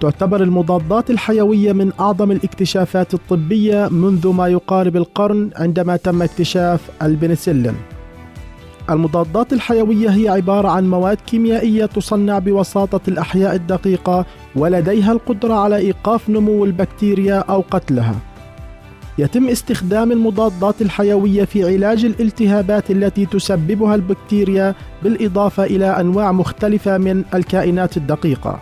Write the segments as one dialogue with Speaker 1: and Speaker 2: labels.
Speaker 1: تعتبر المضادات الحيوية من أعظم الاكتشافات الطبية منذ ما يقارب القرن عندما تم اكتشاف البنسلين. المضادات الحيوية هي عبارة عن مواد كيميائية تصنع بوساطة الأحياء الدقيقة ولديها القدرة على إيقاف نمو البكتيريا أو قتلها. يتم استخدام المضادات الحيوية في علاج الالتهابات التي تسببها البكتيريا بالإضافة إلى أنواع مختلفة من الكائنات الدقيقة.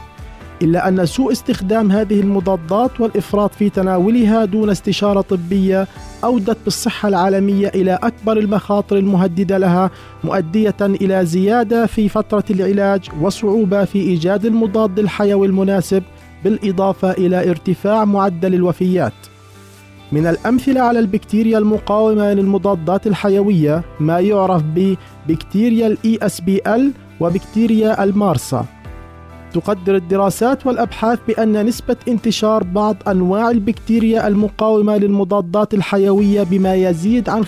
Speaker 1: إلا أن سوء استخدام هذه المضادات والإفراط في تناولها دون استشارة طبية أودت بالصحة العالمية إلى أكبر المخاطر المهددة لها مؤدية إلى زيادة في فترة العلاج وصعوبة في إيجاد المضاد الحيوي المناسب بالإضافة إلى ارتفاع معدل الوفيات. من الأمثلة على البكتيريا المقاومة للمضادات الحيوية ما يعرف ببكتيريا ال وبكتيريا المارسا تقدر الدراسات والأبحاث بأن نسبة انتشار بعض أنواع البكتيريا المقاومة للمضادات الحيوية بما يزيد عن 50%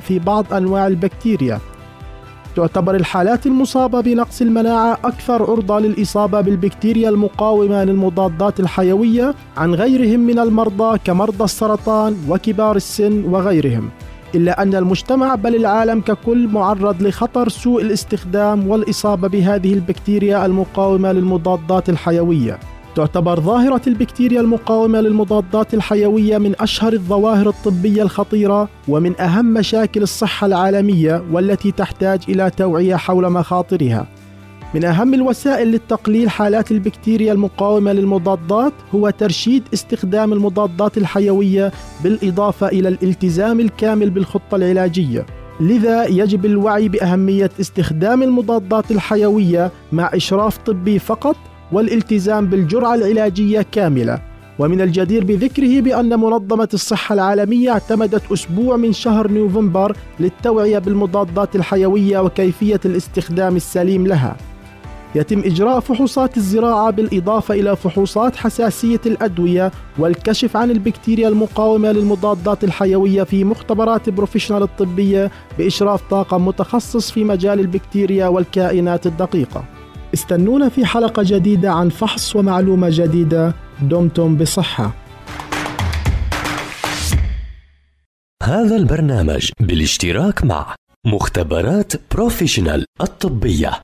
Speaker 1: في بعض أنواع البكتيريا تعتبر الحالات المصابة بنقص المناعة أكثر عرضة للإصابة بالبكتيريا المقاومة للمضادات الحيوية عن غيرهم من المرضى كمرضى السرطان وكبار السن وغيرهم. إلا أن المجتمع بل العالم ككل معرض لخطر سوء الاستخدام والإصابة بهذه البكتيريا المقاومة للمضادات الحيوية. تعتبر ظاهرة البكتيريا المقاومة للمضادات الحيوية من أشهر الظواهر الطبية الخطيرة ومن أهم مشاكل الصحة العالمية والتي تحتاج إلى توعية حول مخاطرها. من أهم الوسائل للتقليل حالات البكتيريا المقاومة للمضادات هو ترشيد استخدام المضادات الحيوية بالإضافة إلى الالتزام الكامل بالخطة العلاجية. لذا يجب الوعي بأهمية استخدام المضادات الحيوية مع إشراف طبي فقط والالتزام بالجرعة العلاجية كاملة. ومن الجدير بذكره بأن منظمة الصحة العالمية اعتمدت أسبوع من شهر نوفمبر للتوعية بالمضادات الحيوية وكيفية الاستخدام السليم لها. يتم إجراء فحوصات الزراعة بالإضافة إلى فحوصات حساسية الأدوية والكشف عن البكتيريا المقاومة للمضادات الحيوية في مختبرات Professional الطبية بإشراف طاقم متخصص في مجال البكتيريا والكائنات الدقيقة. استنونا في حلقة جديدة عن فحص ومعلومة جديدة. دمتم بصحة.
Speaker 2: هذا البرنامج بالاشتراك مع مختبرات Professional الطبية.